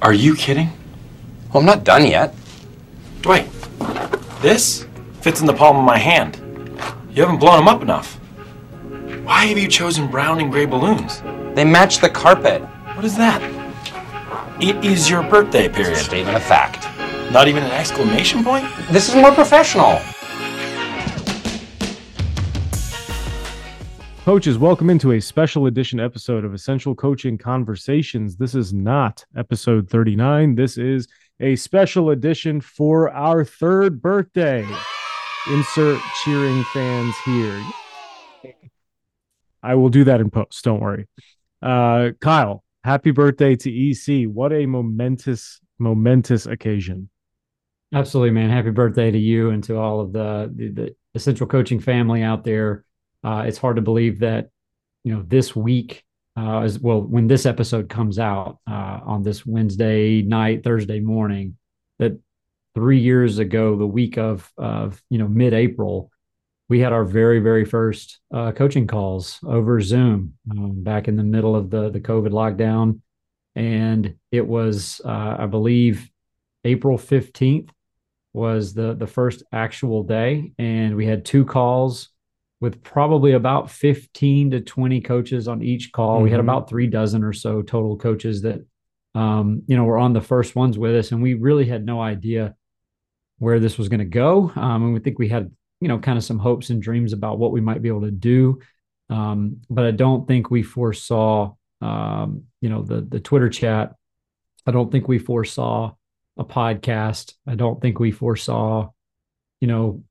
Are you kidding? Well, I'm not done yet. Dwight, this fits in the palm of my hand. You haven't blown them up enough. Why have you chosen brown and gray balloons? They match the carpet. What is that? It is your birthday period. Statement of fact. Not even an exclamation point? This is more professional. Coaches, welcome into a special edition episode of Essential Coaching Conversations. This is not episode 39. This is a special edition for our third birthday. Insert cheering fans here. I will do that in post. Don't worry. Uh, Kyle, happy birthday to EC. What a momentous, momentous occasion. Absolutely, man. Happy birthday to you and to all of the, the, the essential coaching family out there. Uh, it's hard to believe that, you know, this week, uh, as well, when this episode comes out uh, on this Wednesday night, Thursday morning, that three years ago, the week of, of you know, mid April, we had our very, very first uh, coaching calls over Zoom um, back in the middle of the, the COVID lockdown. And it was, uh, I believe, April 15th was the, the first actual day. And we had two calls with probably about 15 to 20 coaches on each call. Mm-hmm. We had mm-hmm. about three dozen or so total coaches that, um, you know, were on the first ones with us. And we really had no idea where this was going to go. Um, and we think we had, you know, kind of some hopes and dreams about what we might be able to do. Um, but I don't think we foresaw, um, you know, the, the Twitter chat. I don't think we foresaw a podcast. I don't think we foresaw, you know,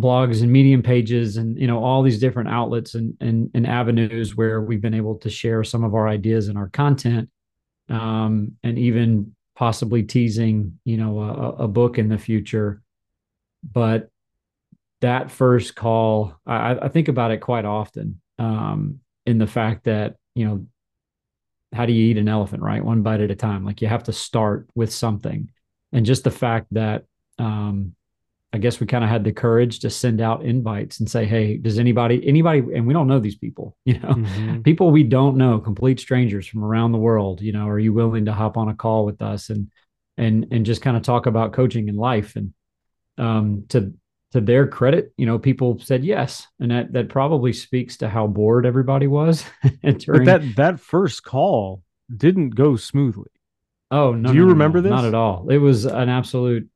blogs and medium pages and you know all these different outlets and, and, and avenues where we've been able to share some of our ideas and our content um, and even possibly teasing you know a, a, book in the future. But that first call I, I think about it quite often um, in the fact that you know how do you eat an elephant right? One bite at a time. Like you have to start with something. And just the fact that um, I guess we kind of had the courage to send out invites and say, "Hey, does anybody anybody?" And we don't know these people, you know, mm-hmm. people we don't know, complete strangers from around the world. You know, are you willing to hop on a call with us and and and just kind of talk about coaching and life? And um, to to their credit, you know, people said yes, and that that probably speaks to how bored everybody was. during... But that that first call didn't go smoothly. Oh no! Do you no, remember no, this? Not at all. It was an absolute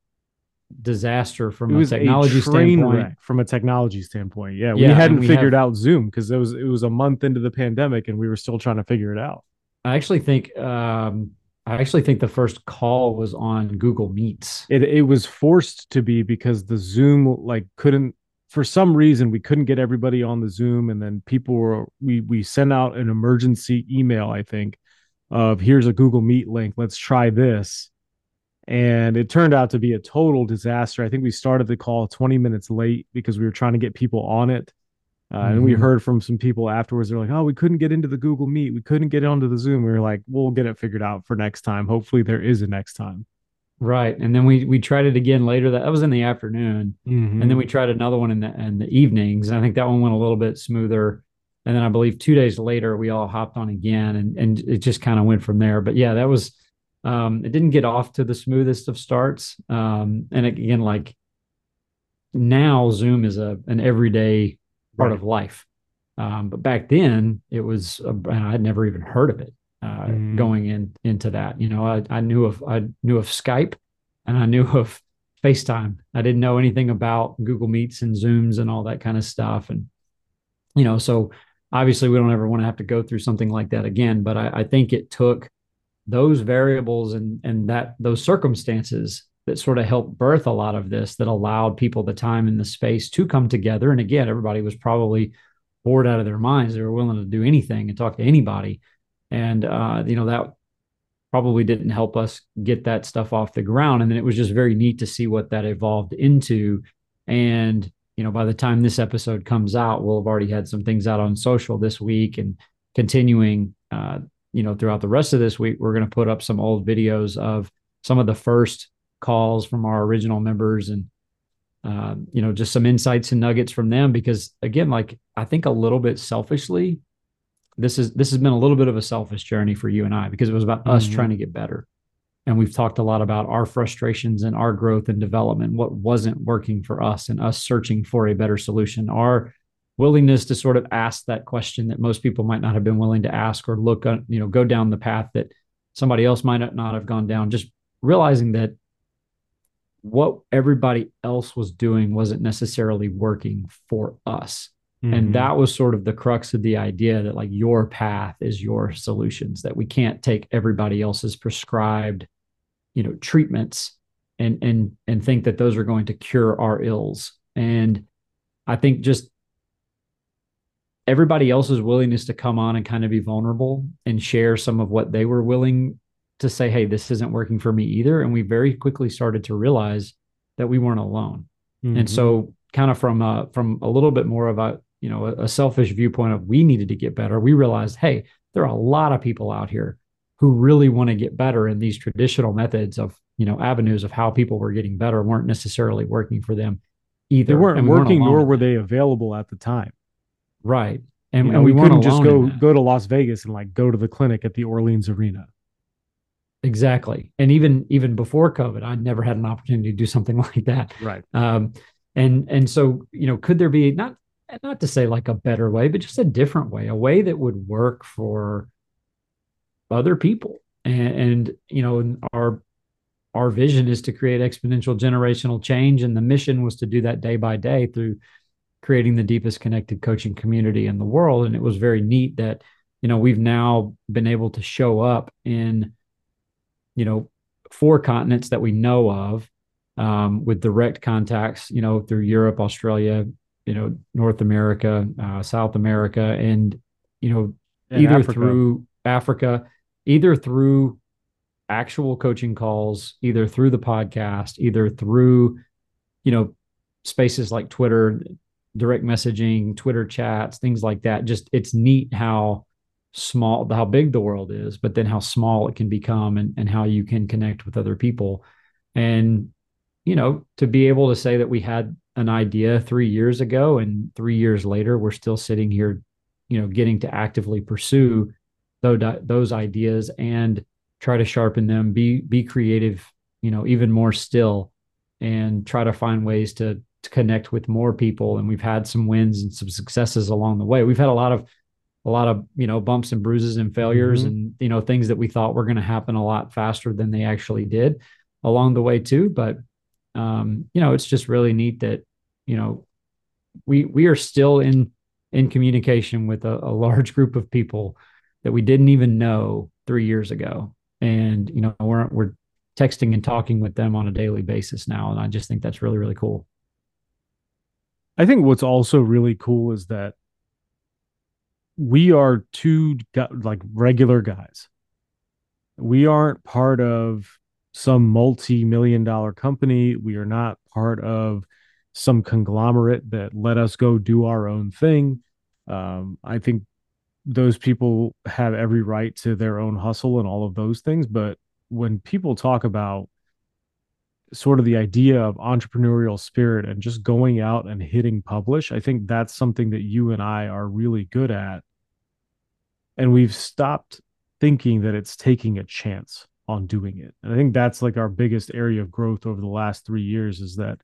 disaster from a technology a standpoint. from a technology standpoint. Yeah, yeah we hadn't we figured have, out Zoom because it was it was a month into the pandemic and we were still trying to figure it out. I actually think um, I actually think the first call was on Google Meets. It it was forced to be because the Zoom like couldn't for some reason we couldn't get everybody on the Zoom and then people were we we sent out an emergency email I think of here's a Google Meet link let's try this and it turned out to be a total disaster. I think we started the call 20 minutes late because we were trying to get people on it. Uh, mm-hmm. And we mm-hmm. heard from some people afterwards. They're like, "Oh, we couldn't get into the Google Meet. We couldn't get onto the Zoom." We were like, "We'll get it figured out for next time. Hopefully, there is a next time." Right, and then we we tried it again later. That, that was in the afternoon, mm-hmm. and then we tried another one in the in the evenings. And I think that one went a little bit smoother. And then I believe two days later, we all hopped on again, and and it just kind of went from there. But yeah, that was um, it didn't get off to the smoothest of starts. Um, and again, like now Zoom is a an everyday part right. of life. Um, but back then it was, I'd never even heard of it uh, mm. going in into that. You know, I, I knew of I knew of Skype and I knew of FaceTime. I didn't know anything about Google Meets and Zooms and all that kind of stuff. And you know, so obviously we don't ever want to have to go through something like that again. But I, I think it took those variables and and that those circumstances that sort of helped birth a lot of this that allowed people the time and the space to come together. And again everybody was probably bored out of their minds. They were willing to do anything and talk to anybody. And uh, you know that probably didn't help us get that stuff off the ground. And then it was just very neat to see what that evolved into. And you know by the time this episode comes out we'll have already had some things out on social this week and continuing uh, you know, throughout the rest of this week, we're going to put up some old videos of some of the first calls from our original members and, uh, you know, just some insights and nuggets from them. Because again, like I think a little bit selfishly, this is this has been a little bit of a selfish journey for you and I because it was about mm-hmm. us trying to get better. and we've talked a lot about our frustrations and our growth and development, what wasn't working for us, and us searching for a better solution. Our willingness to sort of ask that question that most people might not have been willing to ask or look, you know, go down the path that somebody else might not have gone down. Just realizing that what everybody else was doing wasn't necessarily working for us. Mm-hmm. And that was sort of the crux of the idea that like your path is your solutions, that we can't take everybody else's prescribed, you know, treatments and and and think that those are going to cure our ills. And I think just everybody else's willingness to come on and kind of be vulnerable and share some of what they were willing to say, hey, this isn't working for me either. And we very quickly started to realize that we weren't alone. Mm-hmm. And so kind of from a, from a little bit more of a you know a, a selfish viewpoint of we needed to get better we realized hey there are a lot of people out here who really want to get better and these traditional methods of you know avenues of how people were getting better weren't necessarily working for them either they weren't we working weren't nor were they available at the time right. And, you know, and we, we couldn't just go go to las vegas and like go to the clinic at the orleans arena. Exactly. And even even before covid i'd never had an opportunity to do something like that. Right. Um and and so you know could there be not not to say like a better way, but just a different way, a way that would work for other people. And, and you know, our our vision is to create exponential generational change, and the mission was to do that day by day through creating the deepest connected coaching community in the world. And it was very neat that you know we've now been able to show up in you know four continents that we know of um, with direct contacts, you know, through Europe, Australia, you know North America, uh, South America, and you know and either Africa. through Africa, either through actual coaching calls, either through the podcast, either through you know spaces like Twitter, direct messaging, Twitter chats, things like that. Just it's neat how small how big the world is but then how small it can become and, and how you can connect with other people and you know to be able to say that we had an idea three years ago and three years later we're still sitting here you know getting to actively pursue those, those ideas and try to sharpen them be be creative you know even more still and try to find ways to, to connect with more people and we've had some wins and some successes along the way we've had a lot of a lot of you know bumps and bruises and failures mm-hmm. and you know things that we thought were going to happen a lot faster than they actually did along the way too but um, you know, it's just really neat that, you know, we we are still in in communication with a, a large group of people that we didn't even know three years ago. And, you know, we're we're texting and talking with them on a daily basis now. And I just think that's really, really cool. I think what's also really cool is that we are two like regular guys. We aren't part of some multi-million dollar company. We are not part of some conglomerate that let us go do our own thing. Um, I think those people have every right to their own hustle and all of those things. But when people talk about sort of the idea of entrepreneurial spirit and just going out and hitting publish, I think that's something that you and I are really good at. And we've stopped thinking that it's taking a chance on doing it. And I think that's like our biggest area of growth over the last three years is that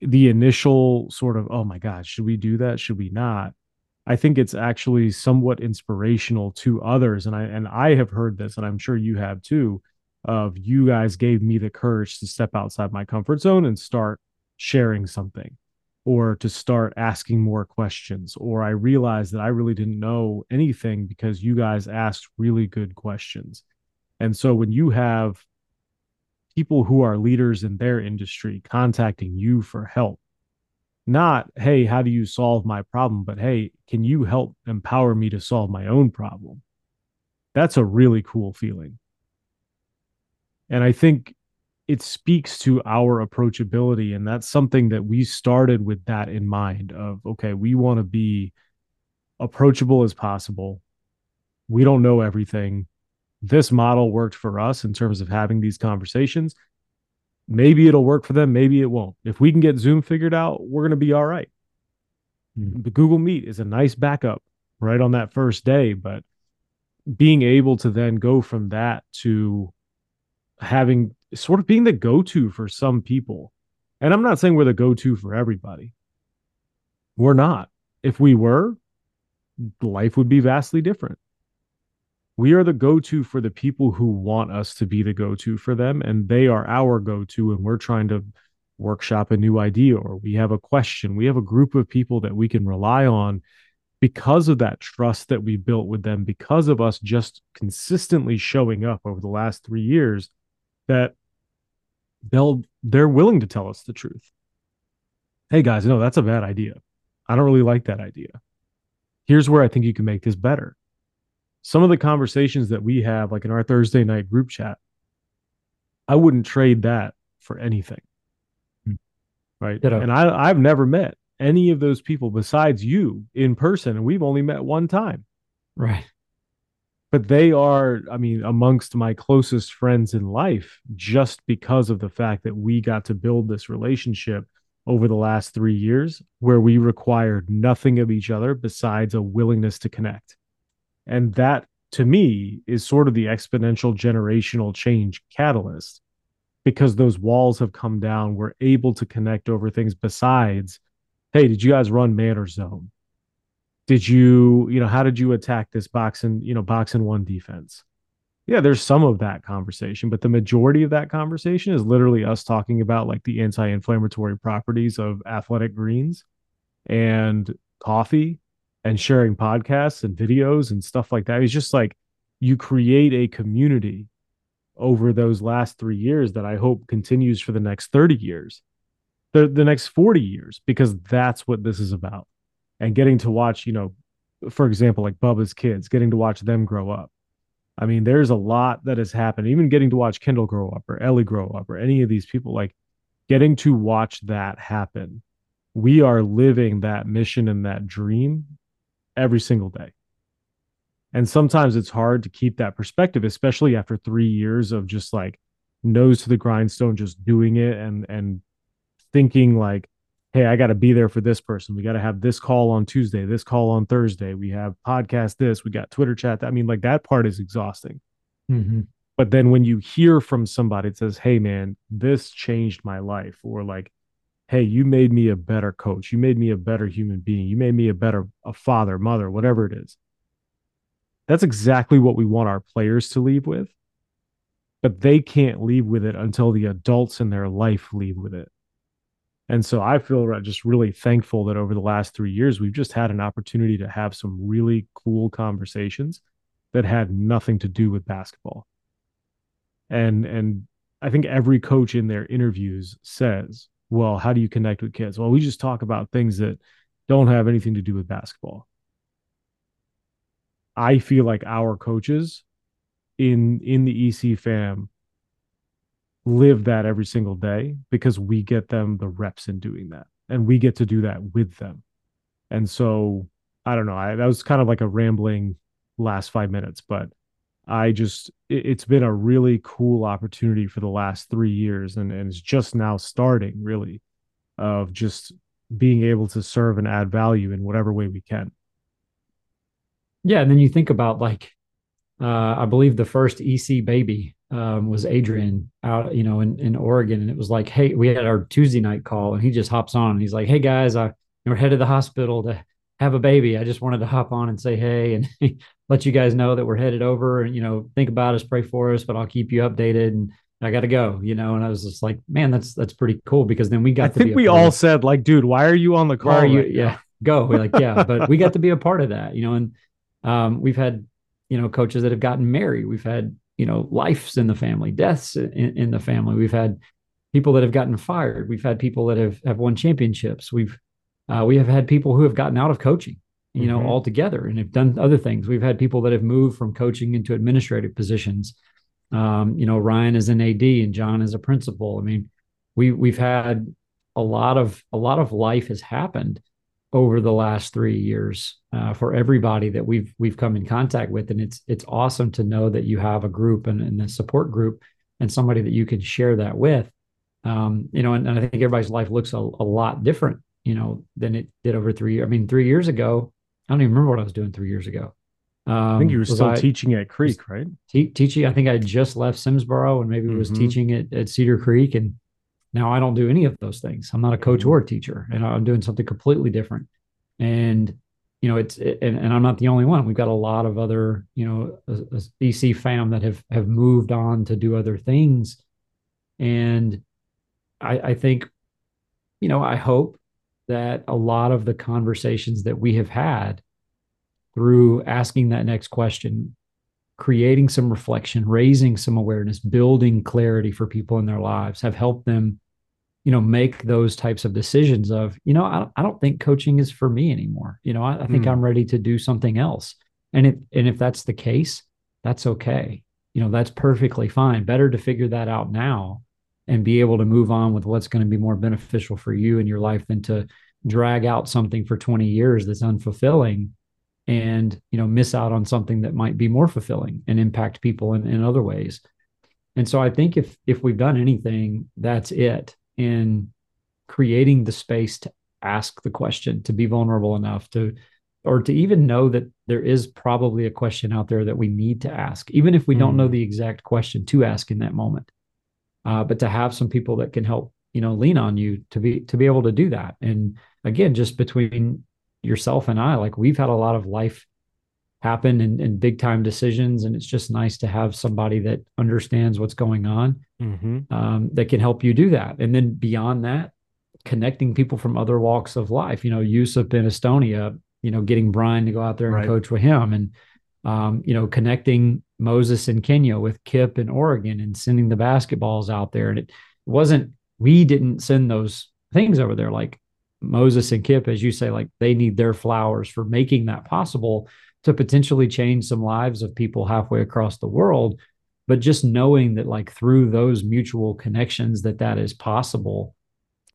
the initial sort of, oh my God, should we do that? Should we not? I think it's actually somewhat inspirational to others. And I and I have heard this, and I'm sure you have too, of you guys gave me the courage to step outside my comfort zone and start sharing something or to start asking more questions or i realized that i really didn't know anything because you guys asked really good questions and so when you have people who are leaders in their industry contacting you for help, not, hey, how do you solve my problem? But hey, can you help empower me to solve my own problem? That's a really cool feeling. And I think it speaks to our approachability. And that's something that we started with that in mind of, okay, we want to be approachable as possible. We don't know everything this model worked for us in terms of having these conversations. Maybe it'll work for them, maybe it won't. If we can get Zoom figured out, we're going to be all right. Mm-hmm. The Google Meet is a nice backup right on that first day, but being able to then go from that to having sort of being the go-to for some people. And I'm not saying we're the go-to for everybody. We're not. If we were, life would be vastly different. We are the go-to for the people who want us to be the go-to for them and they are our go-to and we're trying to workshop a new idea or we have a question. We have a group of people that we can rely on because of that trust that we built with them because of us just consistently showing up over the last 3 years that they'll they're willing to tell us the truth. Hey guys, no, that's a bad idea. I don't really like that idea. Here's where I think you can make this better. Some of the conversations that we have, like in our Thursday night group chat, I wouldn't trade that for anything. Hmm. Right. Ditto. And I, I've never met any of those people besides you in person, and we've only met one time. Right but they are i mean amongst my closest friends in life just because of the fact that we got to build this relationship over the last 3 years where we required nothing of each other besides a willingness to connect. And that to me is sort of the exponential generational change catalyst because those walls have come down. We're able to connect over things besides hey did you guys run man or zone did you you know how did you attack this boxing you know box boxing one defense? Yeah there's some of that conversation but the majority of that conversation is literally us talking about like the anti-inflammatory properties of athletic greens and coffee and sharing podcasts and videos and stuff like that. It's just like you create a community over those last three years that i hope continues for the next 30 years the, the next 40 years because that's what this is about and getting to watch, you know, for example, like Bubba's kids, getting to watch them grow up. I mean, there's a lot that has happened. Even getting to watch Kendall grow up or Ellie grow up or any of these people, like getting to watch that happen. We are living that mission and that dream every single day. And sometimes it's hard to keep that perspective, especially after three years of just like nose to the grindstone, just doing it and and thinking like, hey, I got to be there for this person. We got to have this call on Tuesday, this call on Thursday. We have podcast this, we got Twitter chat. I mean, like that part is exhausting. Mm-hmm. But then when you hear from somebody that says, hey, man, this changed my life, or like, hey, you made me a better coach, you made me a better human being, you made me a better a father, mother, whatever it is. That's exactly what we want our players to leave with. But they can't leave with it until the adults in their life leave with it. And so I feel just really thankful that over the last three years, we've just had an opportunity to have some really cool conversations that had nothing to do with basketball. And and I think every coach in their interviews says, well, how do you connect with kids? Well, we just talk about things that don't have anything to do with basketball. I feel like our coaches in in the EC fam live that every single day because we get them the reps in doing that and we get to do that with them. And so I don't know. I, that was kind of like a rambling last five minutes, but I just it, has been a really cool opportunity for the last three years, and and it's just now starting really, of just being able to serve and add value in whatever way we can. Yeah, and then you think about like, uh, I believe the first EC baby um, was Adrian out, you know, in, in Oregon. And it was like, hey, we had our Tuesday night call and he just hops on and he's like, hey guys, I we're headed to the hospital to have a baby. I just wanted to hop on and say hey and let you guys know that we're headed over and you know, think about us, pray for us, but I'll keep you updated and I gotta go, you know. And I was just like, man, that's that's pretty cool because then we got I think we all said, like, dude, why are you on the call? you, yeah, go. We're like, yeah, but we got to be a part of that, you know, and um, we've had, you know, coaches that have gotten married. We've had you know lives in the family deaths in, in, the family. We've had people that have gotten fired. We've had people that have have won championships. We've uh, we have had people who have gotten out of coaching you know mm-hmm. altogether and have done other things. We've had people that have moved from coaching into administrative positions. Um, you know ryan is an ad and john is a principal. I mean we we've had a lot of a lot of life has happened over the last three years uh, for everybody that we've we've come in contact with, and it's it's awesome to know that you have a group and, and a support group and somebody that you can share that with. Um, you know, and, and, I think everybody's life looks a, a lot different, you know, than it did over three years. I mean, three years ago, I don't even remember what I was doing three years ago. Um, I think you were still I- teaching at Creek, right? te- teaching. I think I just left Simsboro and maybe was Mhm. teaching at, at Cedar Creek. And now I don't do any of those things. I'm not a coach Mhm. or a teacher, and I'm doing something completely different. And you know, it's and, and I'm not the only one. We've got a lot of other you know a, a EC fam that have have moved on to do other things. And I, I think, you know, I hope that a lot of the conversations that we have had through asking that next question, creating some reflection, raising some awareness, building clarity for people in their lives have helped them, you know, make those types of decisions of, you know, I, I don't think coaching is for me anymore. You know, I, I think Hmm. I'm ready to do something else. And if and if that's the case, that's okay. You know, that's perfectly fine. Better to figure that out now and be able to move on with what's going to be more beneficial for you in your life than to drag out something for 20 years that's unfulfilling and you know miss out on something that might be more fulfilling and impact people in, in other ways. And so i think if if we've done anything that's it in creating the space to ask the question to be vulnerable enough to or to even know that there is probably a question out there that we need to ask even if we don't know Mm. the exact question to ask in that moment. Uh, but to have some people that can help you know lean on you to be to be able to do that. And again just between yourself and i like we've had a lot of life happen and, and big time decisions and it's just nice to have somebody that understands what's going on Mm-hmm. um, that can help you do that and then beyond that connecting people from other walks of life you know yusuf in estonia you know getting brian to go out there and Right. coach with him and um, you know connecting moses in kenya with kip in oregon and sending the basketballs out there and it wasn't we didn't send those things over there like moses and kip as you say like they need their flowers for making that possible to potentially change some lives of people halfway across the world. But just knowing that like through those mutual connections that that is possible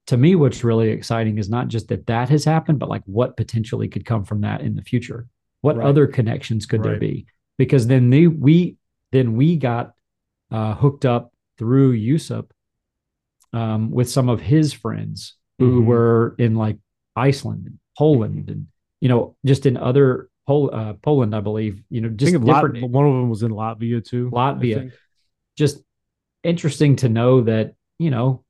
to me what's really exciting is not just that that has happened but like what potentially could come from that in the future. What Right. other connections could there be? Because then they, we then we got uh, hooked up through Yusuf um, with some of his friends who Mhm. were in like Iceland and Poland and you know just in other Pol- uh, Poland I believe you know just different Lat- one of them was in Latvia too. Latvia. just interesting to know that you know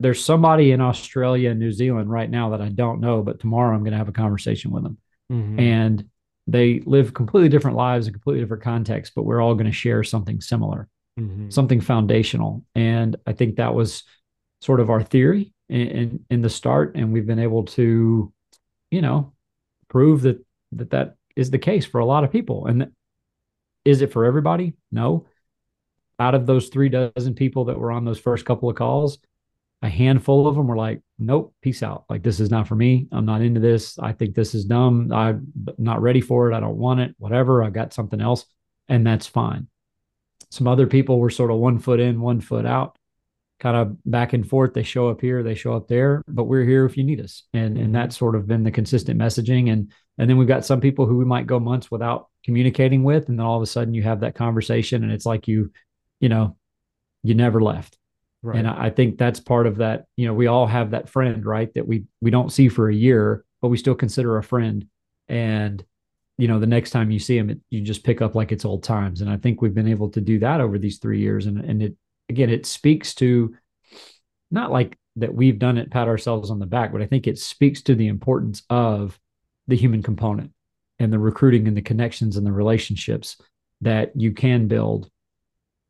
there's somebody in Australia and New Zealand right now that I don't know, but tomorrow I'm going to have a conversation with them, Mhm. and they live completely different lives in completely different contexts, but we're all going to share something similar, Mhm. something foundational, and I think that was sort of our theory in, in the start, and we've been able to, you know, prove that that that is the case for a lot of people, and is it for everybody? No. Out of those three dozen people that were on those first couple of calls, a handful of them were like, nope, peace out. Like, this is not for me. I'm not into this. I think this is dumb. I'm not ready for it. I don't want it. Whatever. I've got something else. And that's fine. Some other people were sort of one foot in, one foot out, kind of back and forth. They show up here, they show up there, but we're here if you need us. And and that's sort of been the consistent messaging. And and then we've got some people who we might go months without communicating with, and then all of a sudden you have that conversation, and it's like you, you know, you never left. Right. And I I think that's part of that. You know, we all have that friend, right? That we we don't see for a year, but we still consider a friend. And you know, the next time you see him, it, you just pick up like it's old times. And I think we've been able to do that over these three years. And and it again, it speaks to not like that we've done it, pat ourselves on the back, but I think it speaks to the importance of the human component and the recruiting and the connections and the relationships that you can build.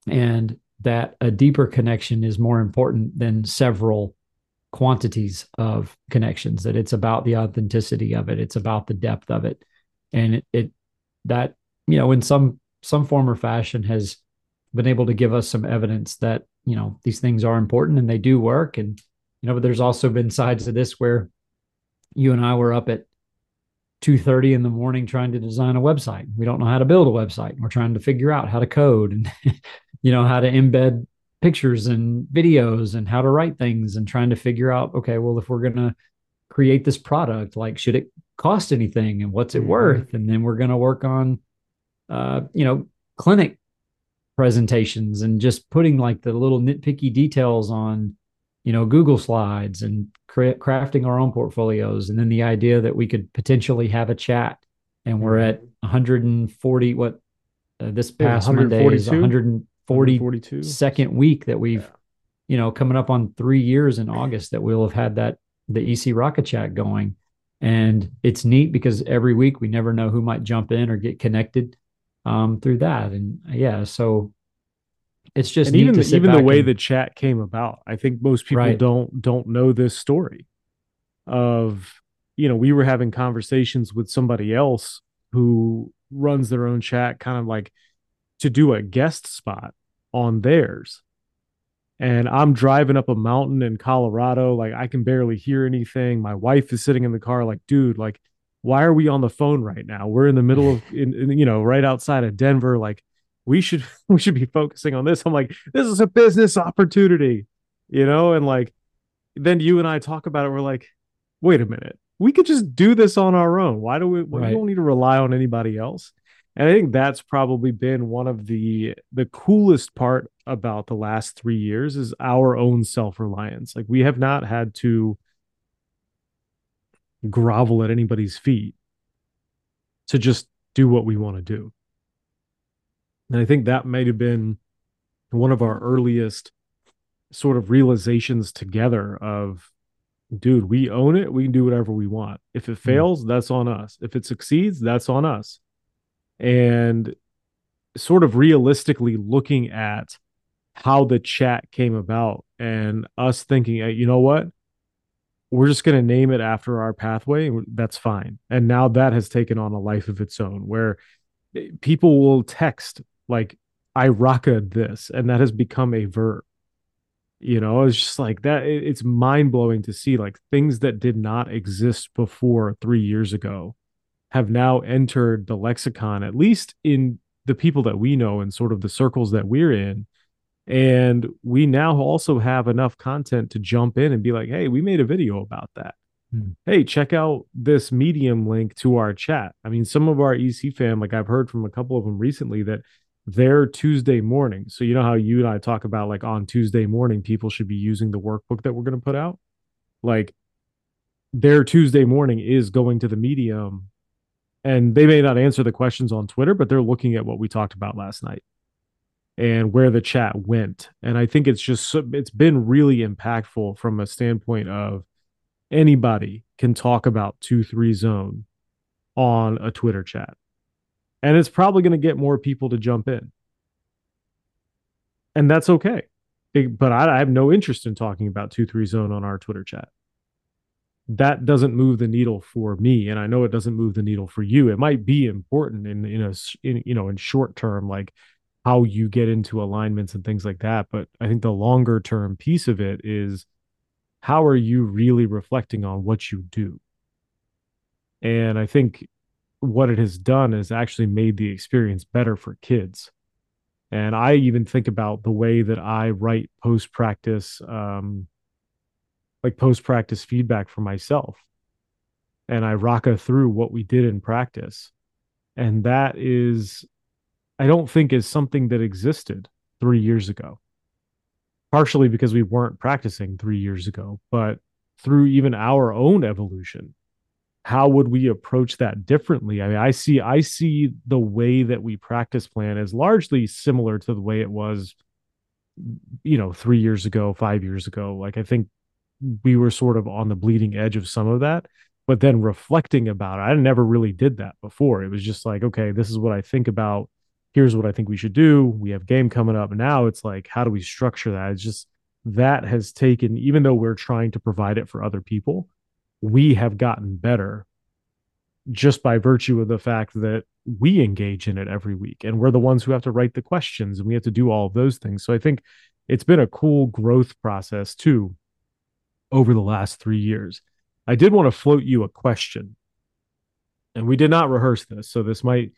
And that a deeper connection is more important than several quantities of connections that it's about the authenticity of it it's about the depth of it. And it, it that you know in some some form or fashion has been able to give us some evidence that you know these things are important and they do work and you know but there's also been sides to this where you and I were up at 2:30 in the morning trying to design a website. We don't know how to build a website. We're trying to figure out how to code and you know how to embed pictures and videos and how to write things and trying to figure out okay, well if we're going to create this product, like should it cost anything and what's it Mhm. worth? And then we're going to work on uh, you know, clinic presentations and just putting like the little nitpicky details on you know google slides and cra- crafting our own portfolios and then the idea that we could potentially have a chat and we're at 140. What uh, this Yeah, past Monday is 142? 142 42. second week that we've, you know, coming up on three years in August that we'll have had that the EC Rocket Chat going, and it's neat because every week we never know who might jump in or get connected um, through that, and yeah, so it's just and even even the way and- the chat came about i think most people Right. don't don't know this story of you know we were having conversations with somebody else who runs their own chat kind of like to do a guest spot on theirs. And i'm driving up a mountain in colorado like i can barely hear anything. My wife is sitting in the car like dude like why are we on the phone right now? We're in the middle of in, in, you know right outside of denver. Like we should we should be focusing on this. I'm like this is a business opportunity you know? And like then you and i talk about it. We're like wait a minute. We could just do this on our own. Why do we we Right. don't need to rely on anybody else? And i think that's probably been one of the the coolest part about the last three years is our own self-reliance. Like we have not had to grovel at anybody's feet to just do what we want to do and I think that might have been one of our earliest sort of realizations together of, dude, we own it. We can do whatever we want. If it mm-hmm. fails, that's on us. If it succeeds, that's on us. And sort of realistically looking at how the chat came about and us thinking, "Hey, you know what? We're just going to name it after our pathway. That's fine. And now that has taken on a life of its own where eh, people will text like I rocked this, and that has become a verb. You know, it's just like that. It's mind blowing to see like things that did not exist before three years ago have now entered the lexicon, at least in the people that we know and sort of the circles that we're in. And we now also have enough content to jump in and be like, hey, we made a video about that. Hmm. Hey, check out this medium link to our chat. I mean, some of our EC fam, like I've heard from a couple of them recently that their Tuesday morning. So you know how you and I talk about like on Tuesday morning, people should be using the workbook that we're going to put out. Like their Tuesday morning is going to the medium and they may not answer the questions on Twitter, but they're looking at what we talked about last night and where the chat went. And I think it's just it's been really impactful from a standpoint of anybody can talk about 2-3 zone on a Twitter chat. And it's probably going to get more people to jump in. And that's okay. But I, I have no interest in talking about 2-3 zone on our Twitter chat that doesn't move the needle for me and i know it doesn't move the needle for you it might be important in in a in, you know in short term like how you get into alignments and things like that but i think the longer term piece of it is how are you really reflecting on what you do? And i think what it has done is actually made the experience better for kids. And i even think about the way that i write post practice um like post practice feedback for myself. And I rocka through what we did in practice. And that is, I don't think is something that existed three years ago. Partially because we weren't practicing three years ago, but through even our own evolution, how would we approach that differently? I mean, I see, I see the way that we practice plan as largely similar to the way it was, you know, three years ago, five years ago. Like I think we were sort of on the bleeding edge of some of that but then reflecting about it i never really did that before it was just like okay this is what i think about here's what i think we should do. We have game coming up. Now it's like how do we structure that? It's just that has taken even though we're trying to provide it for other people we have gotten better just by virtue of the fact that we engage in it every week and we're the ones who have to write the questions and we have to do all of those things. So i think it's been a cool growth process too over the last three years. I did want to float you a question, and we did not rehearse this, so this might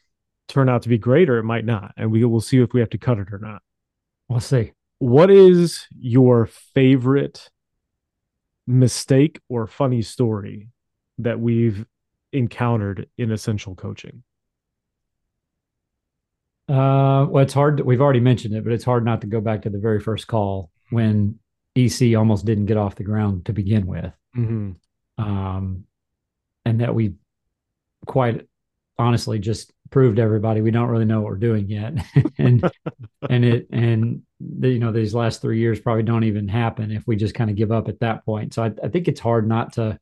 turn out to be great or it might not, and we will see if we have to cut it or not. We'll see. What is your favorite mistake or funny story that we've encountered in essential coaching? Uh, well, it's hard. To, we've already mentioned it, but it's hard not to go back to the very first call when EC almost didn't get off the ground to begin with, Mm-hmm. um, and that we quite honestly just proved to everybody we don't really know what we're doing yet and and it and the, you know these last three years probably don't even happen if we just kind of give up at that point so I, I think it's hard not to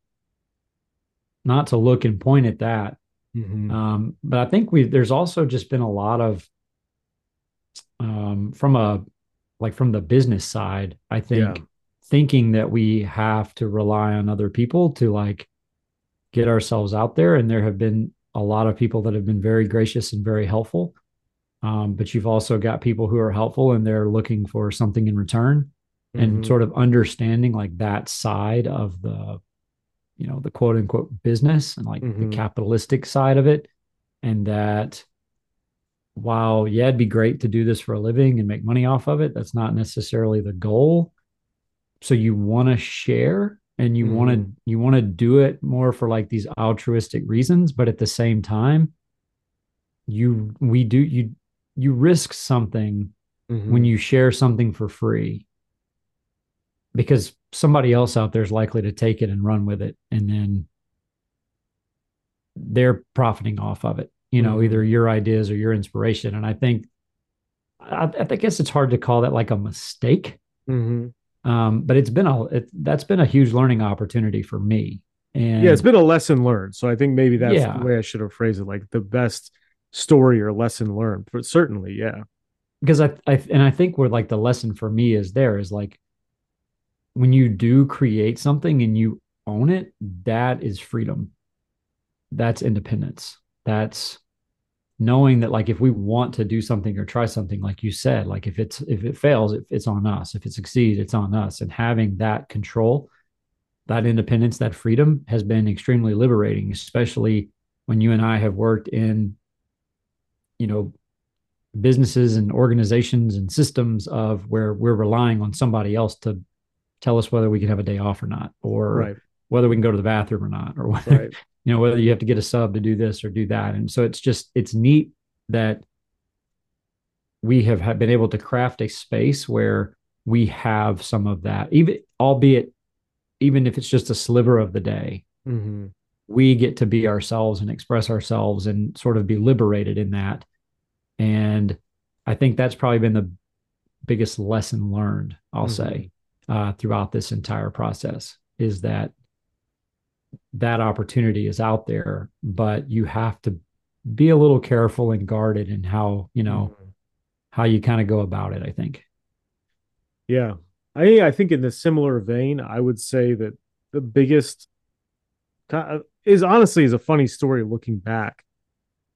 not to look and point at that Mhm. um, but I think we there's also just been a lot of um, from a like from the business side, I think Yeah. thinking that we have to rely on other people to like get ourselves out there. And there have been a lot of people that have been very gracious and very helpful. Um, but you've also got people who are helpful and they're looking for something in return and Mhm. sort of understanding like that side of the you know the quote unquote business and like the Mhm. capitalistic side of it and that while yeah it'd be great to do this for a living and make money off of it that's not necessarily the goal so you want to share and you want to you want to do it more for like these altruistic reasons but at the same time you we do you you risk something Mhm. when you share something for free because somebody else out there is likely to take it and run with it and then they're profiting off of it you know Mhm. either your ideas or your inspiration and i think I, I guess it's hard to call that like a mistake Mhm. Um, but it's been a it, that's been a huge learning opportunity for me and yeah, it's been a lesson learned. So I think maybe that's Yeah. the way I should have phrased it, like the best story or lesson learned. But certainly, yeah. because I, I and I think where like the lesson for me is there is like when you do create something and you own it, that is freedom. That's independence. That's knowing that like if we want to do something or try something, like you said, like if it's if it fails, it, it's on us. If it succeeds, it's on us. And having that control, that independence, that freedom has been extremely liberating, especially when you and I have worked in, you know, businesses and organizations and systems of where we're relying on somebody else to tell us whether we can have a day off or not, or Right. Whether we can go to the bathroom or not, or whether, Right. you know, whether you have to get a sub to do this or do that. And so it's just, it's neat that we have ha- been able to craft a space where we have some of that, even, albeit, even if it's just a sliver of the day, hmm we get to be ourselves and express ourselves and sort of be liberated in that. And I think that's probably been the biggest lesson learned, I'll Mhm. say, uh, throughout this entire process is that that opportunity is out there, but you have to be a little careful and guarded in how, you know, Mhm. how you kind of go about it, I think. Yeah. I I think in the similar vein, I would say that the biggest is honestly is a funny story looking back.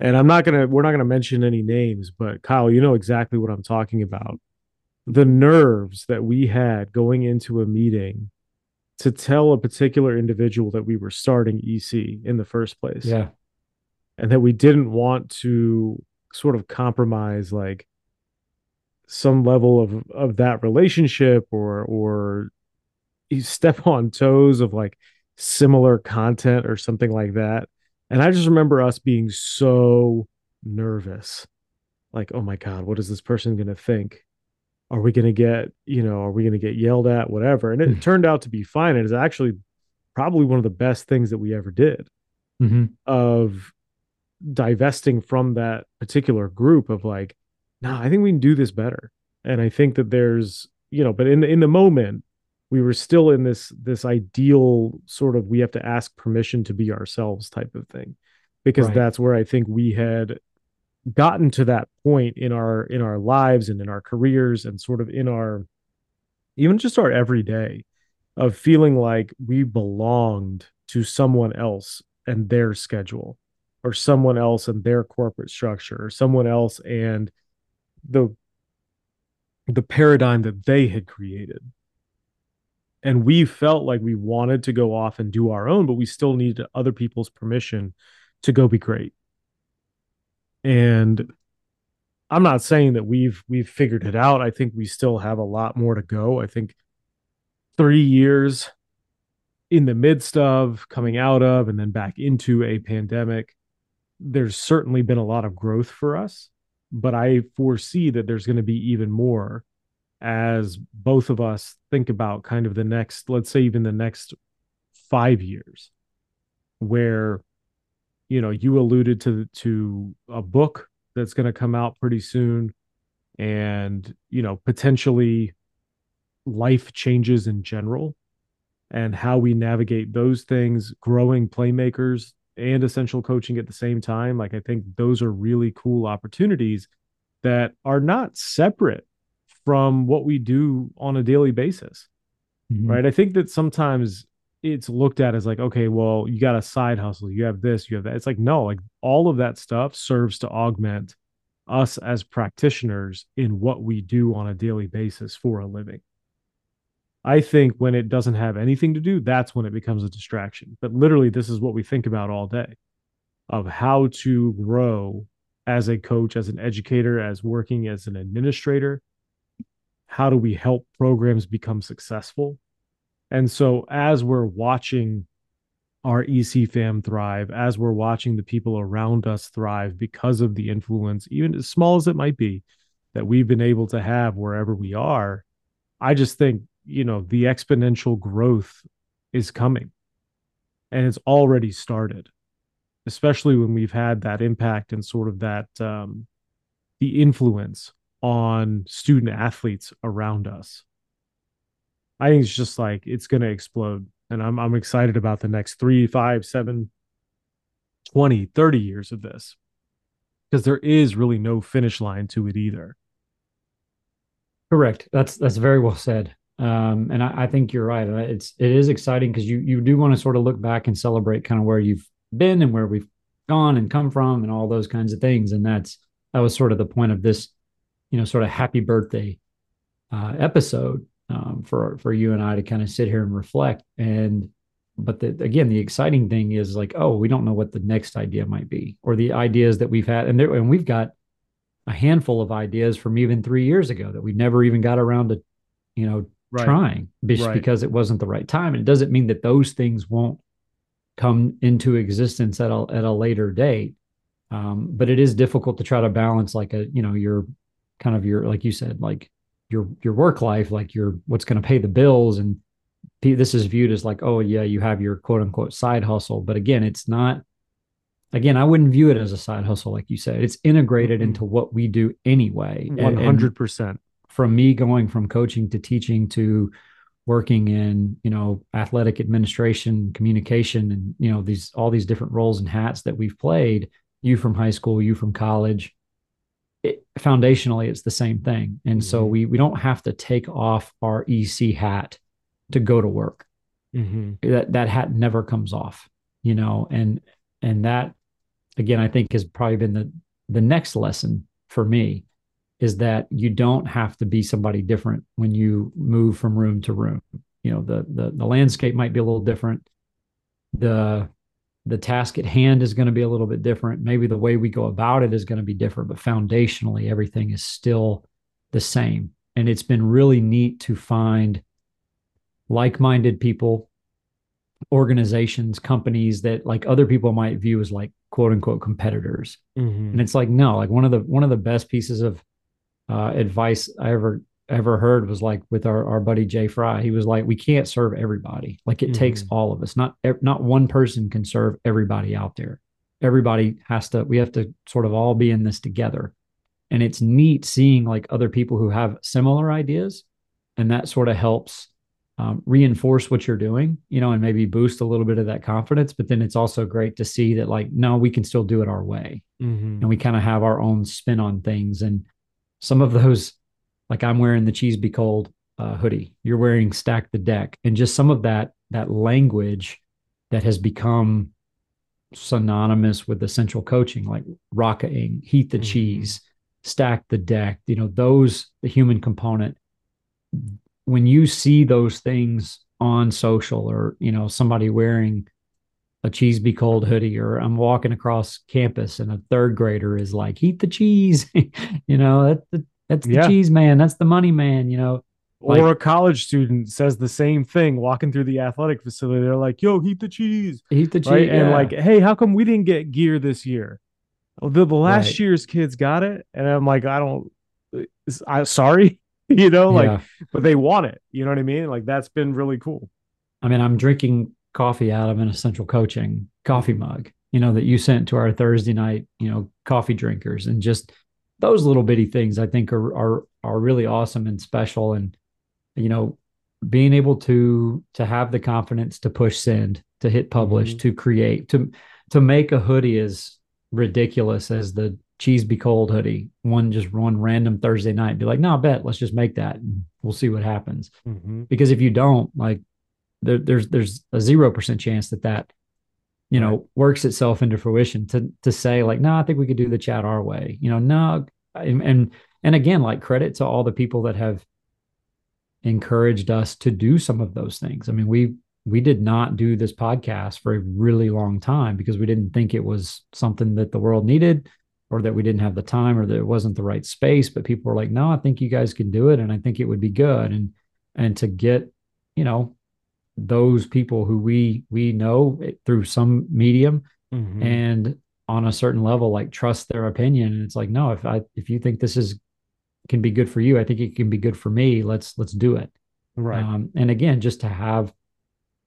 And I'm not gonna we're not gonna mention any names, but Kyle, you know exactly what I'm talking about. The nerves that we had going into a meeting to tell a particular individual that we were starting EC in the first place. Yeah. and that we didn't want to sort of compromise like some level of of that relationship or or step on toes of like similar content or something like that. And i just remember us being so nervous. Like oh my god what is this person going to think are we going to get you know are we going to get yelled at whatever and it turned out to be fine it's actually probably one of the best things that we ever did hmm of divesting from that particular group of like, no, I think we can do this better. And I think that there's, you know, but in the in the moment, we were still in this this ideal sort of we have to ask permission to be ourselves type of thing. Because Right. that's where I think we had gotten to that point in our in our lives and in our careers and sort of in our even just our everyday of feeling like we belonged to someone else and their schedule or someone else and their corporate structure or someone else and the the paradigm that they had created. And we felt like we wanted to go off and do our own but we still needed other people's permission to go be great and i'm not saying that we've we've figured it out. I think we still have a lot more to go. I think 3 years in the midst of coming out of and then back into a pandemic there's certainly been a lot of growth for us but i foresee that there's going to be even more as both of us think about kind of the next let's say even the next 5 years where you know, you alluded to to a book that's going to come out pretty soon and, you know, potentially life changes in general and how we navigate those things, growing playmakers and essential coaching at the same time. Like I think those are really cool opportunities that are not separate from what we do on a daily basis. Mm-hmm. Right? I think that sometimes it's looked at as like, okay, well, you got a side hustle, you have this, you have that. It's like, no, like all of that stuff serves to augment us as practitioners in what we do on a daily basis for a living. I think when it doesn't have anything to do, that's when it becomes a distraction. But literally, this is what we think about all day of how to grow as a coach, as an educator, as working as an administrator. How do we help programs become successful? And so, as we're watching our EC fam thrive, as we're watching the people around us thrive because of the influence, even as small as it might be, that we've been able to have wherever we are, I just think you know the exponential growth is coming. And it's already started especially when we've had that impact and sort of that um, the influence on student athletes around us i think it's just like it's going to explode. And I'm, I'm excited about the next three five seven 20 30 years of this. Because there is really no finish line to it either. Correct. That's that's very well said. Um, and I, I, think you're right. It's it is exciting because you you do want to sort of look back and celebrate kind of where you've been and where we've gone and come from and all those kinds of things. And that's that was sort of the point of this, you know, sort of happy birthday uh, episode um, for for you and I to kind of sit here and reflect. And but the, again, the exciting thing is like, oh, we don't know what the next idea might be or the ideas that we've had, and there and we've got a handful of ideas from even three years ago that we never even got around to, you know, right. trying just right. because it wasn't the right time. And it doesn't mean that those things won't come into existence at a at a later date. Um, but it is difficult to try to balance like a you know your kind of your like you said like your your work life like your what's going to pay the bills and this is viewed as like oh yeah you have your quote unquote side hustle. But again it's not again i wouldn't view it as a side hustle like you said. It's integrated mm-hmm. into what we do anyway 100% from me going from coaching to teaching to working in you know athletic administration communication and you know these all these different roles and hats that we've played you from high school you from college foundationally it's the same thing and mm-hmm. so we we don't have to take off our ec hat to go to work mm-hmm. that that hat never comes off you know and and that again i think has probably been the the next lesson for me is that you don't have to be somebody different when you move from room to room. You know, the the, the landscape might be a little different. The the task at hand is going to be a little bit different. Maybe the way we go about it is going to be different, but foundationally, everything is still the same. And it's been really neat to find like minded people, organizations, companies that like other people might view as like quote unquote competitors. Mm-hmm. And it's like, no, like one of the one of the best pieces of uh, advice I ever ever heard was like with our, our buddy Jay Fry. He was like, we can't serve everybody. Like it mm-hmm. takes all of us. Not not one person can serve everybody out there. Everybody has to. We have to sort of all be in this together. And it's neat seeing like other people who have similar ideas, and that sort of helps um, reinforce what you're doing, you know, and maybe boost a little bit of that confidence. But then it's also great to see that like, no, we can still do it our way, mm-hmm. and we kind of have our own spin on things and some of those, like I'm wearing the cheese be cold uh, hoodie, you're wearing stack the deck, and just some of that that language that has become synonymous with essential coaching, like rocking, heat the mm-hmm. cheese, stack the deck. You know, those the human component. When you see those things on social, or you know, somebody wearing a cheese be cold hoodie or I'm walking across campus and a third grader is like, heat the cheese. you know, that's the, that's the yeah. cheese man. That's the money man, you know. Like, or a college student says the same thing walking through the athletic facility. They're like, yo, heat the cheese. Heat the cheese. Right? Yeah. And like, hey, how come we didn't get gear this year? The, the last right. year's kids got it. And I'm like, I don't, I sorry, you know, like, yeah. but they want it. You know what I mean? Like, that's been really cool. I mean, I'm drinking coffee out of an essential coaching coffee mug. you know, that you sent to our Thursday night, you know, coffee drinkers and just those little bitty things I think are are are really awesome and special. And, you know, being able to to have the confidence to push send, to hit publish, mm-hmm. to create, to to make a hoodie as ridiculous as the cheese be cold hoodie one just one random thursday night be like no bet let's just make that and we'll see what happens mm-hmm. because if you don't like there, there's there's a zero percent chance that that you know right. works itself into fruition to to say like no i think we could do the chat our way you know no and and, and again like credit to all the people that have encouraged us to do some of those things i mean we we did not do this podcast for a really long time because we didn't think it was something that the world needed or that we didn't have the time or that it wasn't the right space but people were like no i think you guys can do it and i think it would be good and and to get you know those people who we we know through some medium mm-hmm. and on a certain level like trust their opinion and it's like no if i if you think this is can be good for you i think it can be good for me let's let's do it right um, and again just to have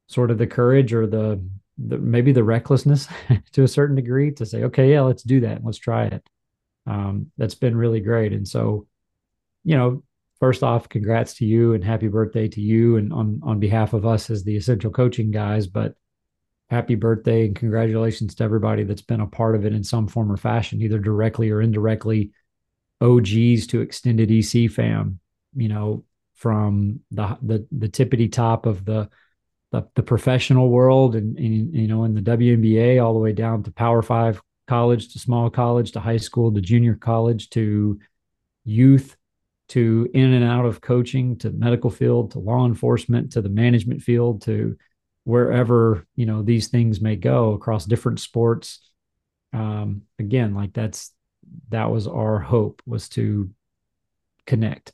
sort of the courage or the the, maybe the recklessness to a certain degree to say, okay, yeah, let's do that. Let's try it. Um, that's been really great. And so, you know, first off, congrats to you and happy birthday to you and on, on behalf of us as the essential coaching guys, but happy birthday and congratulations to everybody that's been a part of it in some form or fashion, either directly or indirectly. OGs to extended EC fam, you know, from the the the tippity top of the the, the professional world and, and, you know in the WNBA all the way down to Power Five college to small college to high school to junior college to youth to in and out of coaching to medical field to law enforcement to the management field to wherever you know these things may go across different sports. Um, again like that's that was our hope was to connect.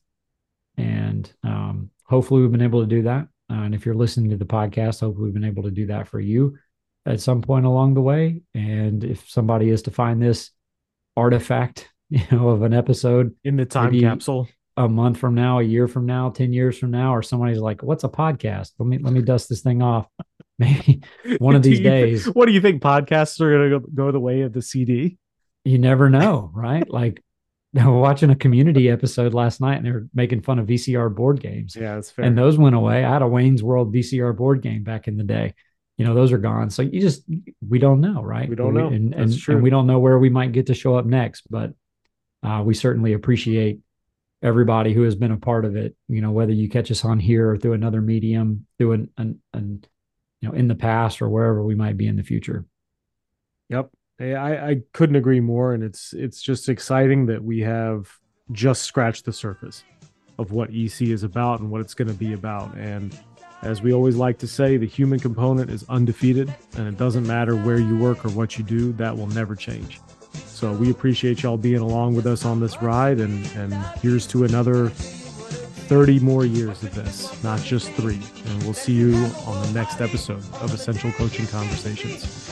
And um, hopefully we've been able to do that. Uh, and if you're listening to the podcast, hopefully we've been able to do that for you at some point along the way. And if somebody is to find this artifact, you know, of an episode in the time capsule a month from now, a year from now, 10 years from now, or somebody's like, what's a podcast? Let me, let me dust this thing off. Maybe one of these days. what do you think podcasts are going to go the way of the CD? You never know, right? like I was watching a community episode last night and they were making fun of VCR board games. Yeah, that's fair. And those went away. I had a Wayne's World VCR board game back in the day. You know, those are gone. So you just we don't know, right? We don't know. And, and, and, we don't know where we might get to show up next, but uh, we certainly appreciate everybody who has been a part of it. You know, whether you catch us on here or through another medium, through an, an, an you know, in the past or wherever we might be in the future. Yep. I, I couldn't agree more, and it's it's just exciting that we have just scratched the surface of what EC is about and what it's going to be about. And as we always like to say, the human component is undefeated, and it doesn't matter where you work or what you do, that will never change. So we appreciate y'all being along with us on this ride, and and here's to another 30 more years of this, not just three. And we'll see you on the next episode of Essential Coaching Conversations.